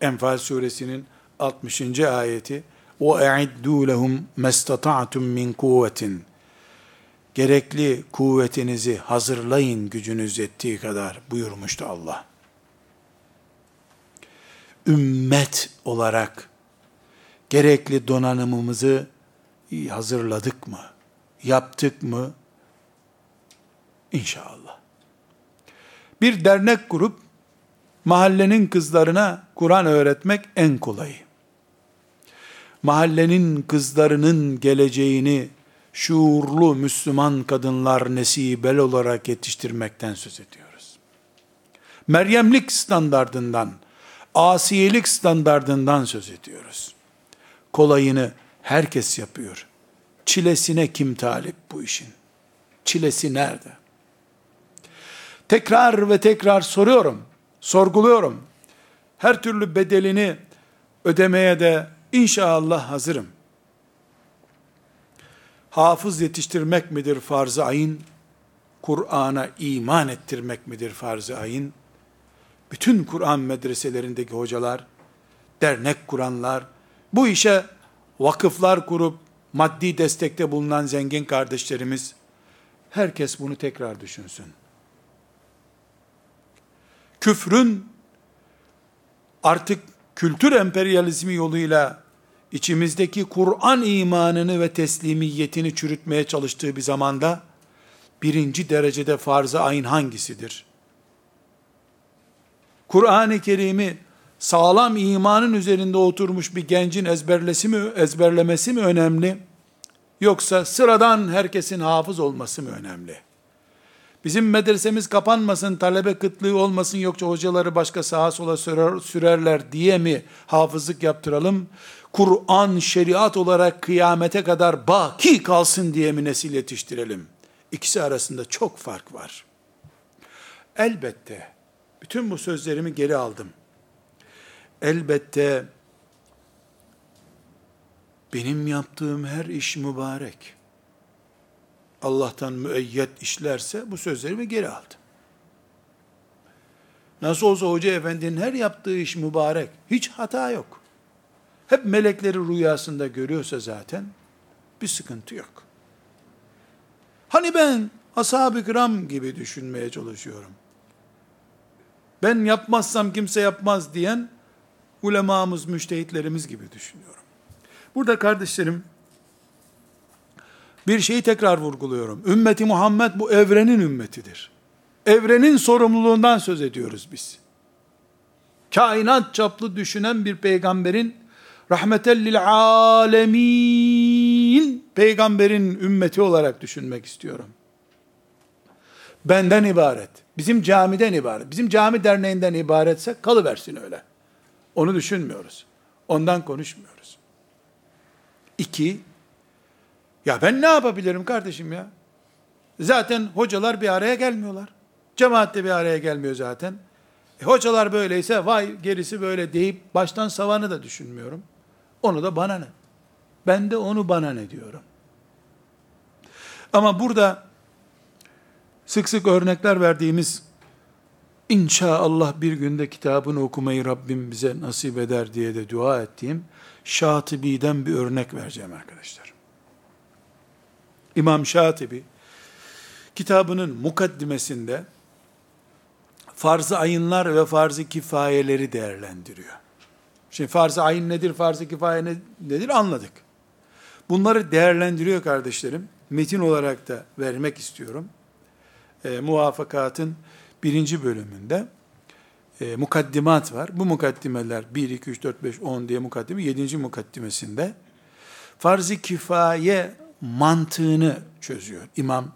Enfal suresinin 60. ayeti وَاَعِدُّوا لَهُمْ مَسْتَطَعْتُمْ min kuvvetin gerekli kuvvetinizi hazırlayın gücünüz yettiği kadar buyurmuştu Allah. Ümmet olarak gerekli donanımımızı hazırladık mı? Yaptık mı? İnşallah. Bir dernek kurup mahallenin kızlarına Kur'an öğretmek en kolayı. Mahallenin kızlarının geleceğini şuurlu Müslüman kadınlar nesibel olarak yetiştirmekten söz ediyoruz. Meryemlik standardından, asiyelik standardından söz ediyoruz. Kolayını herkes yapıyor. Çilesine kim talip bu işin? Çilesi nerede? Tekrar ve tekrar soruyorum, sorguluyorum. Her türlü bedelini ödemeye de inşallah hazırım. Hafız yetiştirmek midir farz-ı ayın? Kur'an'a iman ettirmek midir farz-ı ayın? Bütün Kur'an medreselerindeki hocalar, dernek kuranlar, bu işe vakıflar kurup maddi destekte bulunan zengin kardeşlerimiz, herkes bunu tekrar düşünsün. Küfrün artık kültür emperyalizmi yoluyla içimizdeki Kur'an imanını ve teslimiyetini çürütmeye çalıştığı bir zamanda, birinci derecede farz-ı ayın hangisidir? Kur'an-ı Kerim'i sağlam imanın üzerinde oturmuş bir gencin ezberlesi mi, ezberlemesi mi önemli? Yoksa sıradan herkesin hafız olması mı önemli? Bizim medresemiz kapanmasın, talebe kıtlığı olmasın, yoksa hocaları başka sağa sola sürer, sürerler diye mi hafızlık yaptıralım? Kur'an şeriat olarak kıyamete kadar baki kalsın diye mi nesil yetiştirelim? İkisi arasında çok fark var. Elbette, bütün bu sözlerimi geri aldım elbette benim yaptığım her iş mübarek. Allah'tan müeyyet işlerse bu sözlerimi geri aldım. Nasıl olsa hoca efendinin her yaptığı iş mübarek. Hiç hata yok. Hep melekleri rüyasında görüyorsa zaten bir sıkıntı yok. Hani ben ashab-ı kiram gibi düşünmeye çalışıyorum. Ben yapmazsam kimse yapmaz diyen ulemamız, müştehitlerimiz gibi düşünüyorum. Burada kardeşlerim, bir şeyi tekrar vurguluyorum. Ümmeti Muhammed bu evrenin ümmetidir. Evrenin sorumluluğundan söz ediyoruz biz. Kainat çaplı düşünen bir peygamberin rahmetellil alemin peygamberin ümmeti olarak düşünmek istiyorum. Benden ibaret. Bizim camiden ibaret. Bizim cami derneğinden ibaretse kalıversin öyle. Onu düşünmüyoruz. Ondan konuşmuyoruz. İki, ya ben ne yapabilirim kardeşim ya? Zaten hocalar bir araya gelmiyorlar. Cemaat de bir araya gelmiyor zaten. E, hocalar böyleyse vay gerisi böyle deyip baştan savanı da düşünmüyorum. Onu da bana ne? Ben de onu bana ne diyorum. Ama burada sık sık örnekler verdiğimiz İnşallah bir günde kitabını okumayı Rabbim bize nasip eder diye de dua ettiğim Şatibi'den bir örnek vereceğim arkadaşlar. İmam Şatibi kitabının mukaddimesinde farz-ı ayınlar ve farz-ı kifayeleri değerlendiriyor. Şimdi farz-ı ayın nedir, farz-ı kifaye nedir anladık. Bunları değerlendiriyor kardeşlerim. metin olarak da vermek istiyorum. E, muvafakatın birinci bölümünde e, mukaddimat var. Bu mukaddimeler 1, 2, 3, 4, 5, 10 diye mukaddime, 7. mukaddimesinde farz-ı kifaye mantığını çözüyor. İmam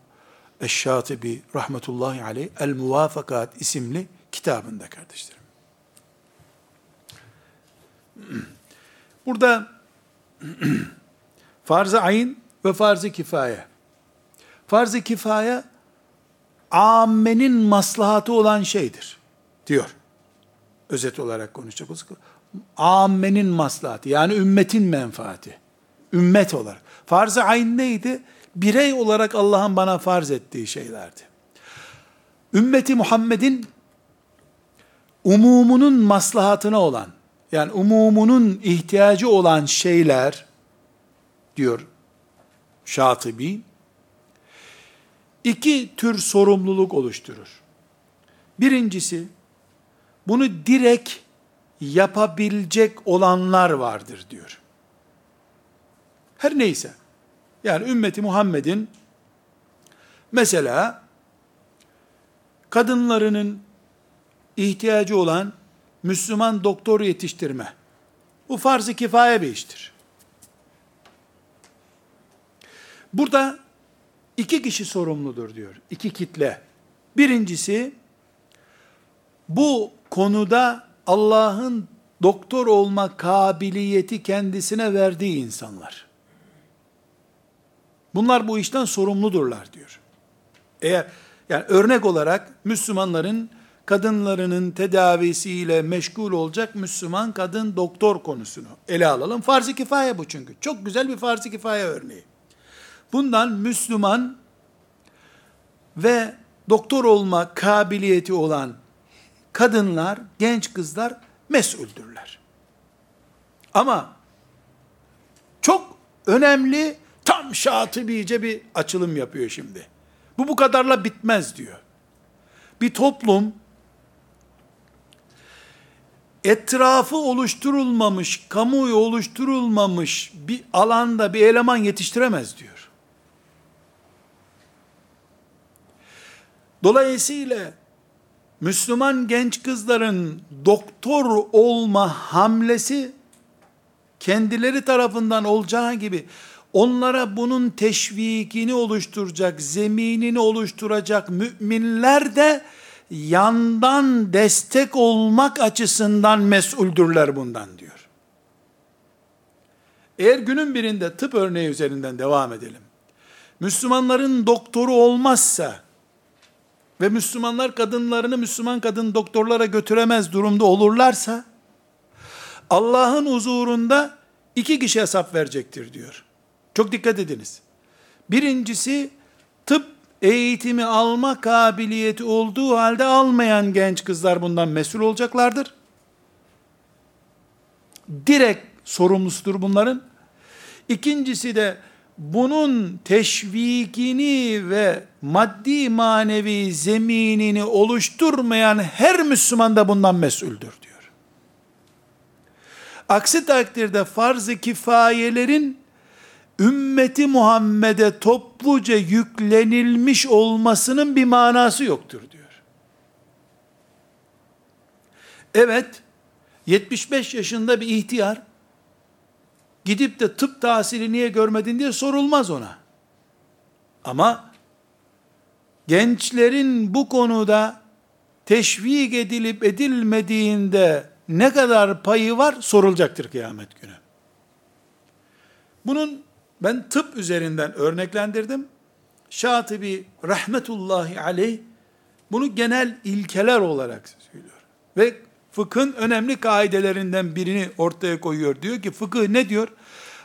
Eşşatibi rahmetullahi aleyh El Muvafakat isimli kitabında kardeşlerim. Burada (clears throat) farz-ı ayn ve farz-ı kifaye. Farz-ı kifaye ammenin maslahatı olan şeydir diyor. Özet olarak konuşacak olursak. Ammenin maslahatı yani ümmetin menfaati. Ümmet olarak. Farz-ı ayn neydi? Birey olarak Allah'ın bana farz ettiği şeylerdi. Ümmeti Muhammed'in umumunun maslahatına olan, yani umumunun ihtiyacı olan şeyler, diyor Şatibi, iki tür sorumluluk oluşturur. Birincisi, bunu direkt yapabilecek olanlar vardır diyor. Her neyse, yani ümmeti Muhammed'in mesela kadınlarının ihtiyacı olan Müslüman doktor yetiştirme. Bu farz-ı kifaye bir iştir. Burada iki kişi sorumludur diyor. İki kitle. Birincisi bu konuda Allah'ın doktor olma kabiliyeti kendisine verdiği insanlar. Bunlar bu işten sorumludurlar diyor. Eğer yani örnek olarak Müslümanların kadınlarının tedavisiyle meşgul olacak Müslüman kadın doktor konusunu ele alalım. Farz-ı kifaye bu çünkü. Çok güzel bir farz-ı kifaye örneği. Bundan Müslüman ve doktor olma kabiliyeti olan kadınlar, genç kızlar mesuldürler. Ama çok önemli tam şatibice bir açılım yapıyor şimdi. Bu bu kadarla bitmez diyor. Bir toplum etrafı oluşturulmamış, kamuoyu oluşturulmamış bir alanda bir eleman yetiştiremez diyor. Dolayısıyla Müslüman genç kızların doktor olma hamlesi kendileri tarafından olacağı gibi onlara bunun teşvikini oluşturacak, zeminini oluşturacak müminler de yandan destek olmak açısından mesuldürler bundan diyor. Eğer günün birinde tıp örneği üzerinden devam edelim. Müslümanların doktoru olmazsa ve Müslümanlar kadınlarını Müslüman kadın doktorlara götüremez durumda olurlarsa Allah'ın huzurunda iki kişi hesap verecektir diyor. Çok dikkat ediniz. Birincisi tıp eğitimi alma kabiliyeti olduğu halde almayan genç kızlar bundan mesul olacaklardır. Direkt sorumlusudur bunların. İkincisi de bunun teşvikini ve maddi manevi zeminini oluşturmayan her Müslüman da bundan mesuldür diyor. Aksi takdirde farz-ı kifayelerin ümmeti Muhammed'e topluca yüklenilmiş olmasının bir manası yoktur diyor. Evet, 75 yaşında bir ihtiyar, gidip de tıp tahsili niye görmedin diye sorulmaz ona. Ama, gençlerin bu konuda teşvik edilip edilmediğinde ne kadar payı var sorulacaktır kıyamet günü. Bunun ben tıp üzerinden örneklendirdim. Şatibi rahmetullahi aleyh bunu genel ilkeler olarak söylüyor. Ve fıkhın önemli kaidelerinden birini ortaya koyuyor. Diyor ki fıkıh ne diyor?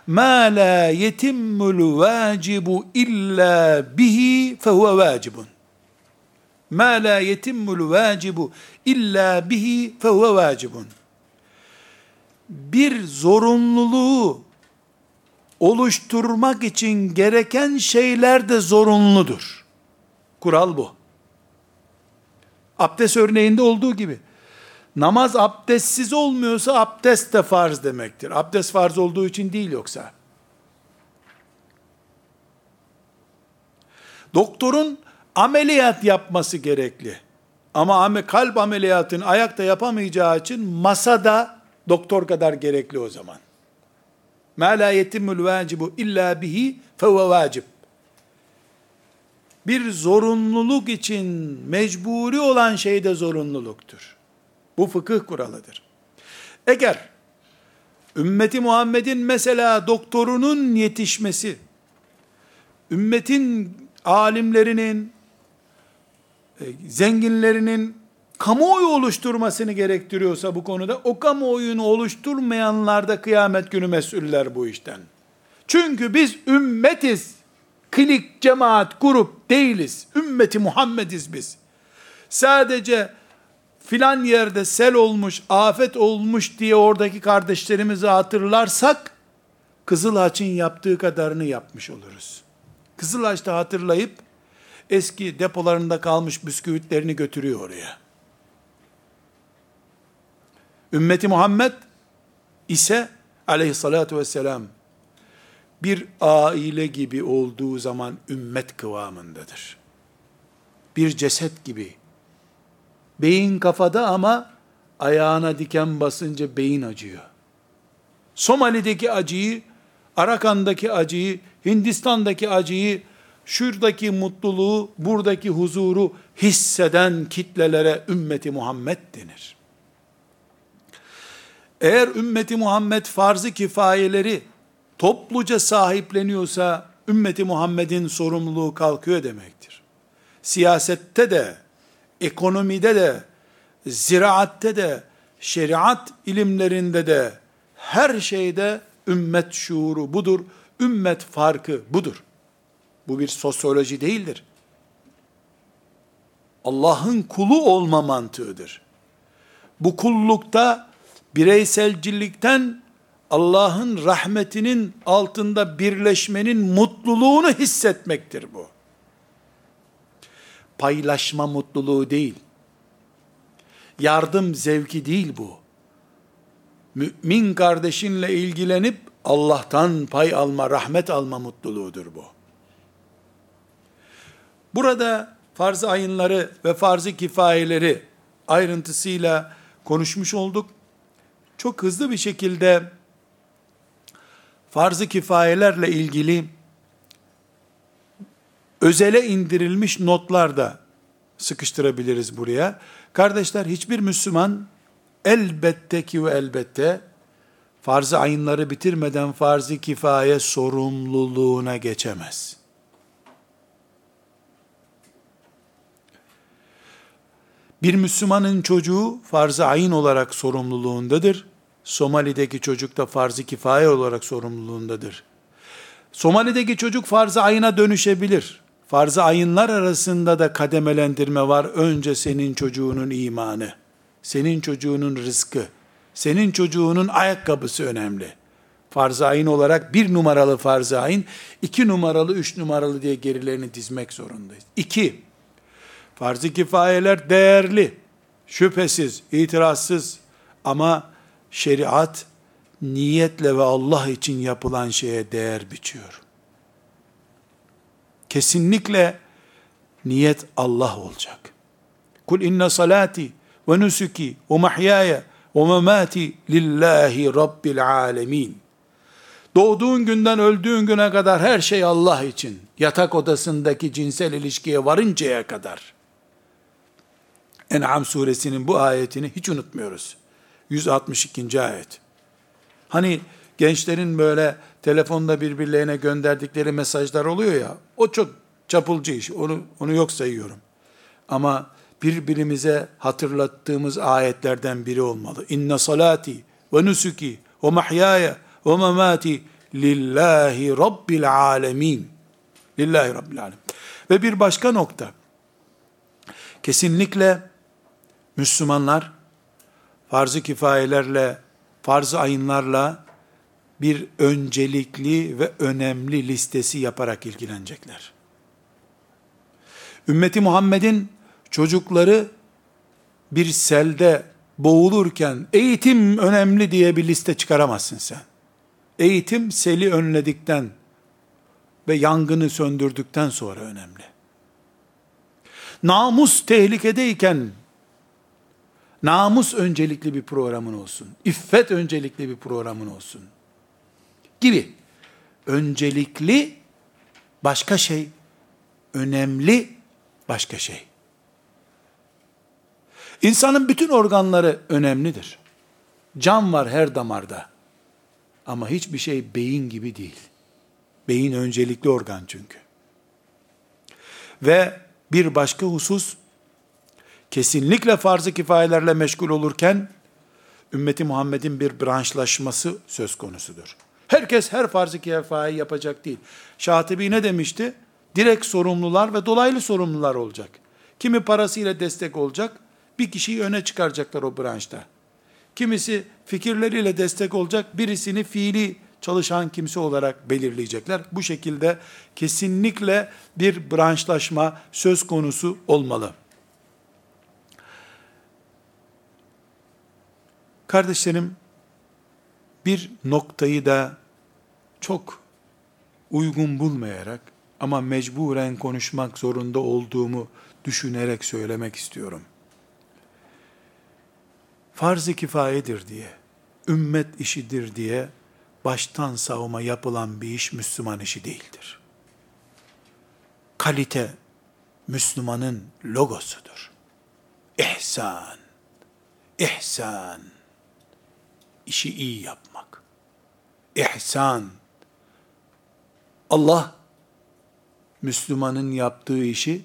Ma la yetimmul vacibu illa bihi fehuve vacibun. Ma la yetimmul vacibu illa bihi fehuve vacibun. Bir zorunluluğu oluşturmak için gereken şeyler de zorunludur. Kural bu. Abdest örneğinde olduğu gibi. Namaz abdestsiz olmuyorsa abdest de farz demektir. Abdest farz olduğu için değil yoksa. Doktorun ameliyat yapması gerekli. Ama kalp ameliyatını ayakta yapamayacağı için masada doktor kadar gerekli o zaman. Ma la yetimul vacibu illa bihi fehuve vacib. Bir zorunluluk için mecburi olan şey de zorunluluktur. Bu fıkıh kuralıdır. Eğer ümmeti Muhammed'in mesela doktorunun yetişmesi, ümmetin alimlerinin, e, zenginlerinin kamuoyu oluşturmasını gerektiriyorsa bu konuda, o kamuoyunu oluşturmayanlar da kıyamet günü mesuller bu işten. Çünkü biz ümmetiz. Klik, cemaat, grup değiliz. Ümmeti Muhammediz biz. Sadece filan yerde sel olmuş, afet olmuş diye oradaki kardeşlerimizi hatırlarsak, Kızıl Haç'ın yaptığı kadarını yapmış oluruz. Kızıl Haç'ta hatırlayıp, eski depolarında kalmış bisküvitlerini götürüyor oraya. Ümmeti Muhammed ise aleyhissalatu vesselam bir aile gibi olduğu zaman ümmet kıvamındadır. Bir ceset gibi. Beyin kafada ama ayağına diken basınca beyin acıyor. Somali'deki acıyı, Arakan'daki acıyı, Hindistan'daki acıyı, şuradaki mutluluğu, buradaki huzuru hisseden kitlelere ümmeti Muhammed denir. Eğer ümmeti Muhammed farzı kifayeleri topluca sahipleniyorsa ümmeti Muhammed'in sorumluluğu kalkıyor demektir. Siyasette de, ekonomide de, ziraatte de, şeriat ilimlerinde de, her şeyde ümmet şuuru budur. Ümmet farkı budur. Bu bir sosyoloji değildir. Allah'ın kulu olma mantığıdır. Bu kullukta bireyselcilikten Allah'ın rahmetinin altında birleşmenin mutluluğunu hissetmektir bu. Paylaşma mutluluğu değil. Yardım zevki değil bu. Mümin kardeşinle ilgilenip Allah'tan pay alma, rahmet alma mutluluğudur bu. Burada farz ayınları ve farz-ı kifayeleri ayrıntısıyla konuşmuş olduk. Çok hızlı bir şekilde farz-ı kifayelerle ilgili özele indirilmiş notlar da sıkıştırabiliriz buraya. Kardeşler hiçbir Müslüman elbette ki ve elbette farz-ı ayınları bitirmeden farz-ı kifaye sorumluluğuna geçemez. Bir Müslümanın çocuğu farz-ı ayın olarak sorumluluğundadır. Somali'deki çocuk da farz-ı kifaye olarak sorumluluğundadır. Somali'deki çocuk farz-ı ayına dönüşebilir. Farz-ı ayınlar arasında da kademelendirme var. Önce senin çocuğunun imanı, senin çocuğunun rızkı, senin çocuğunun ayakkabısı önemli. Farz-ı ayın olarak bir numaralı farz-ı ayın, iki numaralı, üç numaralı diye gerilerini dizmek zorundayız. İki, farz-ı kifayeler değerli, şüphesiz, itirazsız ama şeriat niyetle ve Allah için yapılan şeye değer biçiyor. Kesinlikle niyet Allah olacak. Kul inne salati ve nusuki ve mahyaya ve memati lillahi rabbil alemin. Doğduğun günden öldüğün güne kadar her şey Allah için. Yatak odasındaki cinsel ilişkiye varıncaya kadar. En'am suresinin bu ayetini hiç unutmuyoruz. 162. ayet. Hani gençlerin böyle telefonda birbirlerine gönderdikleri mesajlar oluyor ya, o çok çapulcu iş, onu, onu yok sayıyorum. Ama birbirimize hatırlattığımız ayetlerden biri olmalı. İnne salati ve nusuki ve mahyaya ve memati lillahi rabbil alemin. Lillahi rabbil alemin. Ve bir başka nokta. Kesinlikle Müslümanlar farz-ı kifayelerle, farz-ı ayınlarla bir öncelikli ve önemli listesi yaparak ilgilenecekler. Ümmeti Muhammed'in çocukları bir selde boğulurken eğitim önemli diye bir liste çıkaramazsın sen. Eğitim seli önledikten ve yangını söndürdükten sonra önemli. Namus tehlikedeyken namus öncelikli bir programın olsun. İffet öncelikli bir programın olsun. Gibi. Öncelikli başka şey, önemli başka şey. İnsanın bütün organları önemlidir. Can var her damarda. Ama hiçbir şey beyin gibi değil. Beyin öncelikli organ çünkü. Ve bir başka husus, kesinlikle farz-ı kifayelerle meşgul olurken, ümmeti Muhammed'in bir branşlaşması söz konusudur. Herkes her farz-ı kifayeyi yapacak değil. Şatibi ne demişti? Direkt sorumlular ve dolaylı sorumlular olacak. Kimi parasıyla destek olacak, bir kişiyi öne çıkaracaklar o branşta. Kimisi fikirleriyle destek olacak, birisini fiili çalışan kimse olarak belirleyecekler. Bu şekilde kesinlikle bir branşlaşma söz konusu olmalı. Kardeşlerim, bir noktayı da çok uygun bulmayarak ama mecburen konuşmak zorunda olduğumu düşünerek söylemek istiyorum. Farz-ı kifayedir diye, ümmet işidir diye baştan savma yapılan bir iş Müslüman işi değildir. Kalite Müslümanın logosudur. İhsan, ihsan, işi iyi yapmak. İhsan, Allah Müslümanın yaptığı işi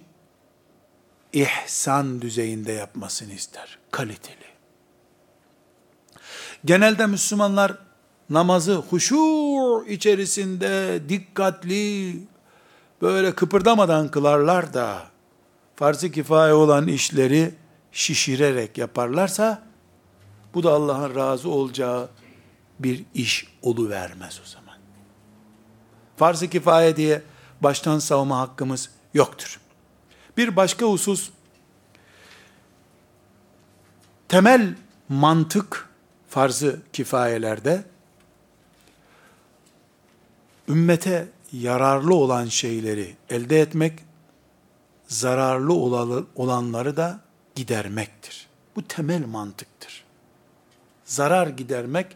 ihsan düzeyinde yapmasını ister. Kaliteli. Genelde Müslümanlar namazı huşu içerisinde dikkatli böyle kıpırdamadan kılarlar da farz-ı kifaye olan işleri şişirerek yaparlarsa bu da Allah'ın razı olacağı bir iş vermez o zaman. Farz-ı kifaye diye baştan savma hakkımız yoktur. Bir başka husus, temel mantık farzı kifayelerde, ümmete yararlı olan şeyleri elde etmek, zararlı olanları da gidermektir. Bu temel mantıktır. Zarar gidermek,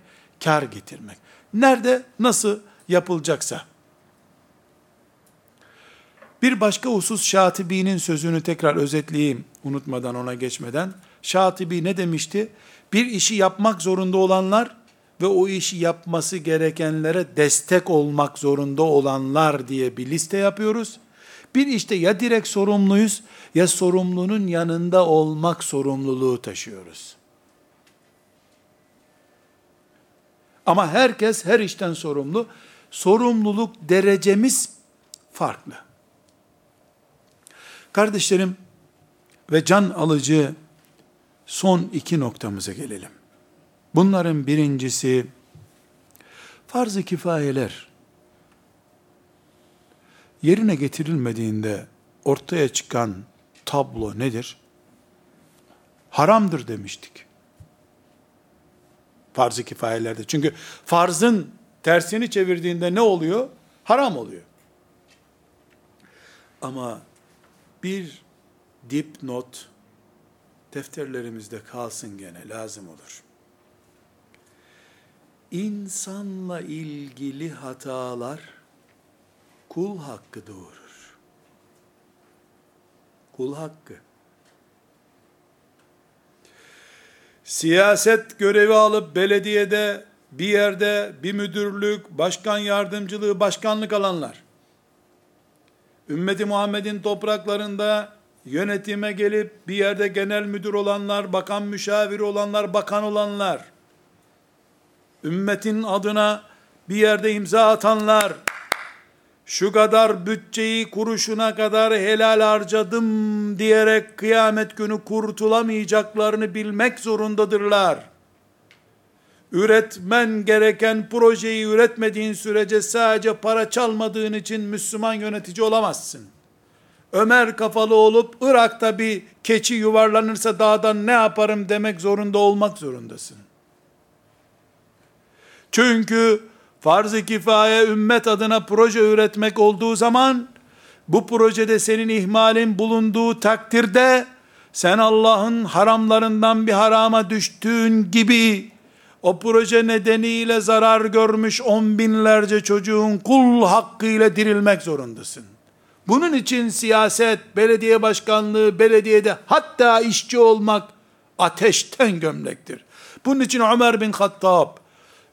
kar getirmek. Nerede, nasıl yapılacaksa, bir başka husus Şatibi'nin sözünü tekrar özetleyeyim unutmadan ona geçmeden. Şatibi ne demişti? Bir işi yapmak zorunda olanlar ve o işi yapması gerekenlere destek olmak zorunda olanlar diye bir liste yapıyoruz. Bir işte ya direkt sorumluyuz ya sorumlunun yanında olmak sorumluluğu taşıyoruz. Ama herkes her işten sorumlu. Sorumluluk derecemiz farklı. Kardeşlerim ve can alıcı son iki noktamıza gelelim. Bunların birincisi farz-ı kifayeler yerine getirilmediğinde ortaya çıkan tablo nedir? Haramdır demiştik. Farz-ı kifayelerde. Çünkü farzın tersini çevirdiğinde ne oluyor? Haram oluyor. Ama bir dipnot defterlerimizde kalsın gene lazım olur. İnsanla ilgili hatalar kul hakkı doğurur. Kul hakkı. Siyaset görevi alıp belediyede bir yerde bir müdürlük, başkan yardımcılığı, başkanlık alanlar. Ümmeti Muhammed'in topraklarında yönetime gelip bir yerde genel müdür olanlar, bakan müşaviri olanlar, bakan olanlar, ümmetin adına bir yerde imza atanlar, şu kadar bütçeyi kuruşuna kadar helal harcadım diyerek kıyamet günü kurtulamayacaklarını bilmek zorundadırlar üretmen gereken projeyi üretmediğin sürece sadece para çalmadığın için Müslüman yönetici olamazsın. Ömer kafalı olup Irak'ta bir keçi yuvarlanırsa dağdan ne yaparım demek zorunda olmak zorundasın. Çünkü farz-ı kifaye ümmet adına proje üretmek olduğu zaman Bu projede senin ihmalin bulunduğu takdirde sen Allah'ın haramlarından bir harama düştüğün gibi o proje nedeniyle zarar görmüş on binlerce çocuğun kul hakkıyla dirilmek zorundasın. Bunun için siyaset, belediye başkanlığı, belediyede hatta işçi olmak ateşten gömlektir. Bunun için Ömer bin Hattab,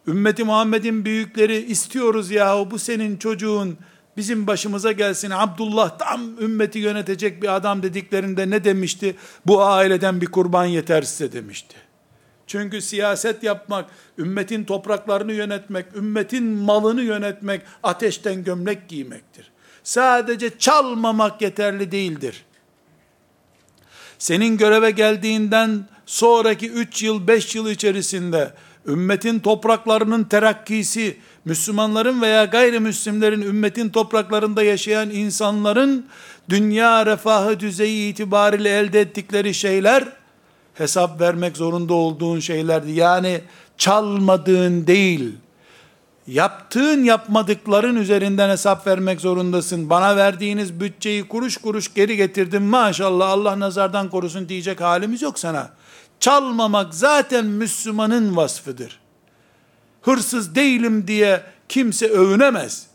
ümmeti Muhammed'in büyükleri istiyoruz yahu bu senin çocuğun bizim başımıza gelsin. Abdullah tam ümmeti yönetecek bir adam dediklerinde ne demişti? Bu aileden bir kurban yeter size demişti. Çünkü siyaset yapmak, ümmetin topraklarını yönetmek, ümmetin malını yönetmek ateşten gömlek giymektir. Sadece çalmamak yeterli değildir. Senin göreve geldiğinden sonraki 3 yıl, 5 yıl içerisinde ümmetin topraklarının terakkisi, Müslümanların veya gayrimüslimlerin ümmetin topraklarında yaşayan insanların dünya refahı düzeyi itibariyle elde ettikleri şeyler hesap vermek zorunda olduğun şeylerdi. Yani çalmadığın değil, yaptığın yapmadıkların üzerinden hesap vermek zorundasın. Bana verdiğiniz bütçeyi kuruş kuruş geri getirdim maşallah Allah nazardan korusun diyecek halimiz yok sana. Çalmamak zaten Müslümanın vasfıdır. Hırsız değilim diye kimse övünemez.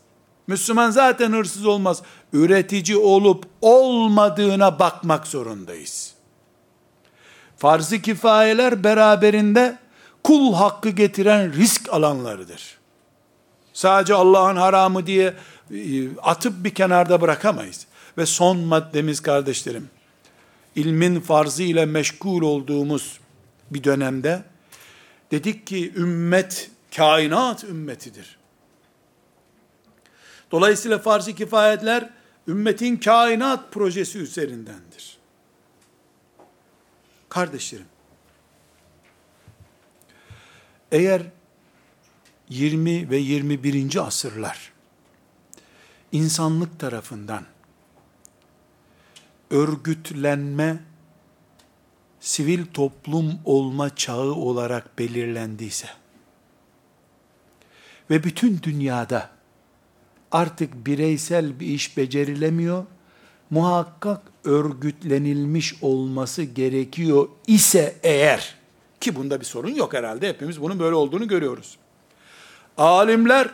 Müslüman zaten hırsız olmaz. Üretici olup olmadığına bakmak zorundayız. Farz-ı kifayeler beraberinde kul hakkı getiren risk alanlarıdır. Sadece Allah'ın haramı diye e, atıp bir kenarda bırakamayız. Ve son maddemiz kardeşlerim, ilmin farzı ile meşgul olduğumuz bir dönemde dedik ki ümmet kainat ümmetidir. Dolayısıyla farz-ı kifayetler ümmetin kainat projesi üzerindendir. Kardeşlerim, eğer 20 ve 21. asırlar insanlık tarafından örgütlenme, sivil toplum olma çağı olarak belirlendiyse ve bütün dünyada artık bireysel bir iş becerilemiyor, muhakkak örgütlenilmiş olması gerekiyor ise eğer, ki bunda bir sorun yok herhalde, hepimiz bunun böyle olduğunu görüyoruz. Alimler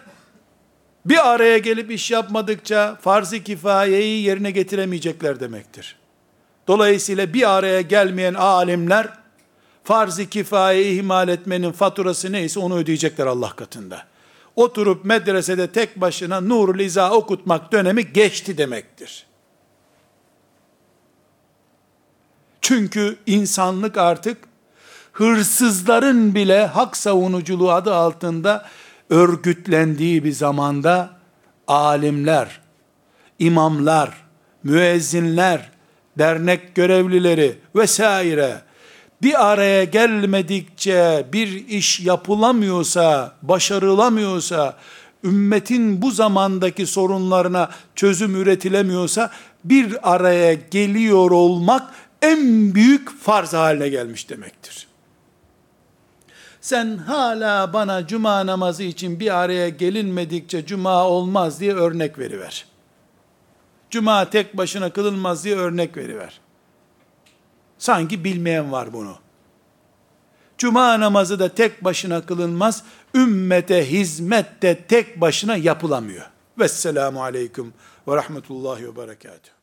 bir araya gelip iş yapmadıkça farz-ı kifayeyi yerine getiremeyecekler demektir. Dolayısıyla bir araya gelmeyen alimler farz-ı kifayeyi ihmal etmenin faturası neyse onu ödeyecekler Allah katında. Oturup medresede tek başına Nurul İza okutmak dönemi geçti demektir. Çünkü insanlık artık hırsızların bile hak savunuculuğu adı altında örgütlendiği bir zamanda alimler, imamlar, müezzinler, dernek görevlileri vesaire bir araya gelmedikçe bir iş yapılamıyorsa, başarılamıyorsa, ümmetin bu zamandaki sorunlarına çözüm üretilemiyorsa bir araya geliyor olmak en büyük farz haline gelmiş demektir. Sen hala bana cuma namazı için bir araya gelinmedikçe cuma olmaz diye örnek veriver. Cuma tek başına kılınmaz diye örnek veriver. Sanki bilmeyen var bunu. Cuma namazı da tek başına kılınmaz, ümmete hizmet de tek başına yapılamıyor. Vesselamu aleyküm ve rahmetullahi ve berekatuhu.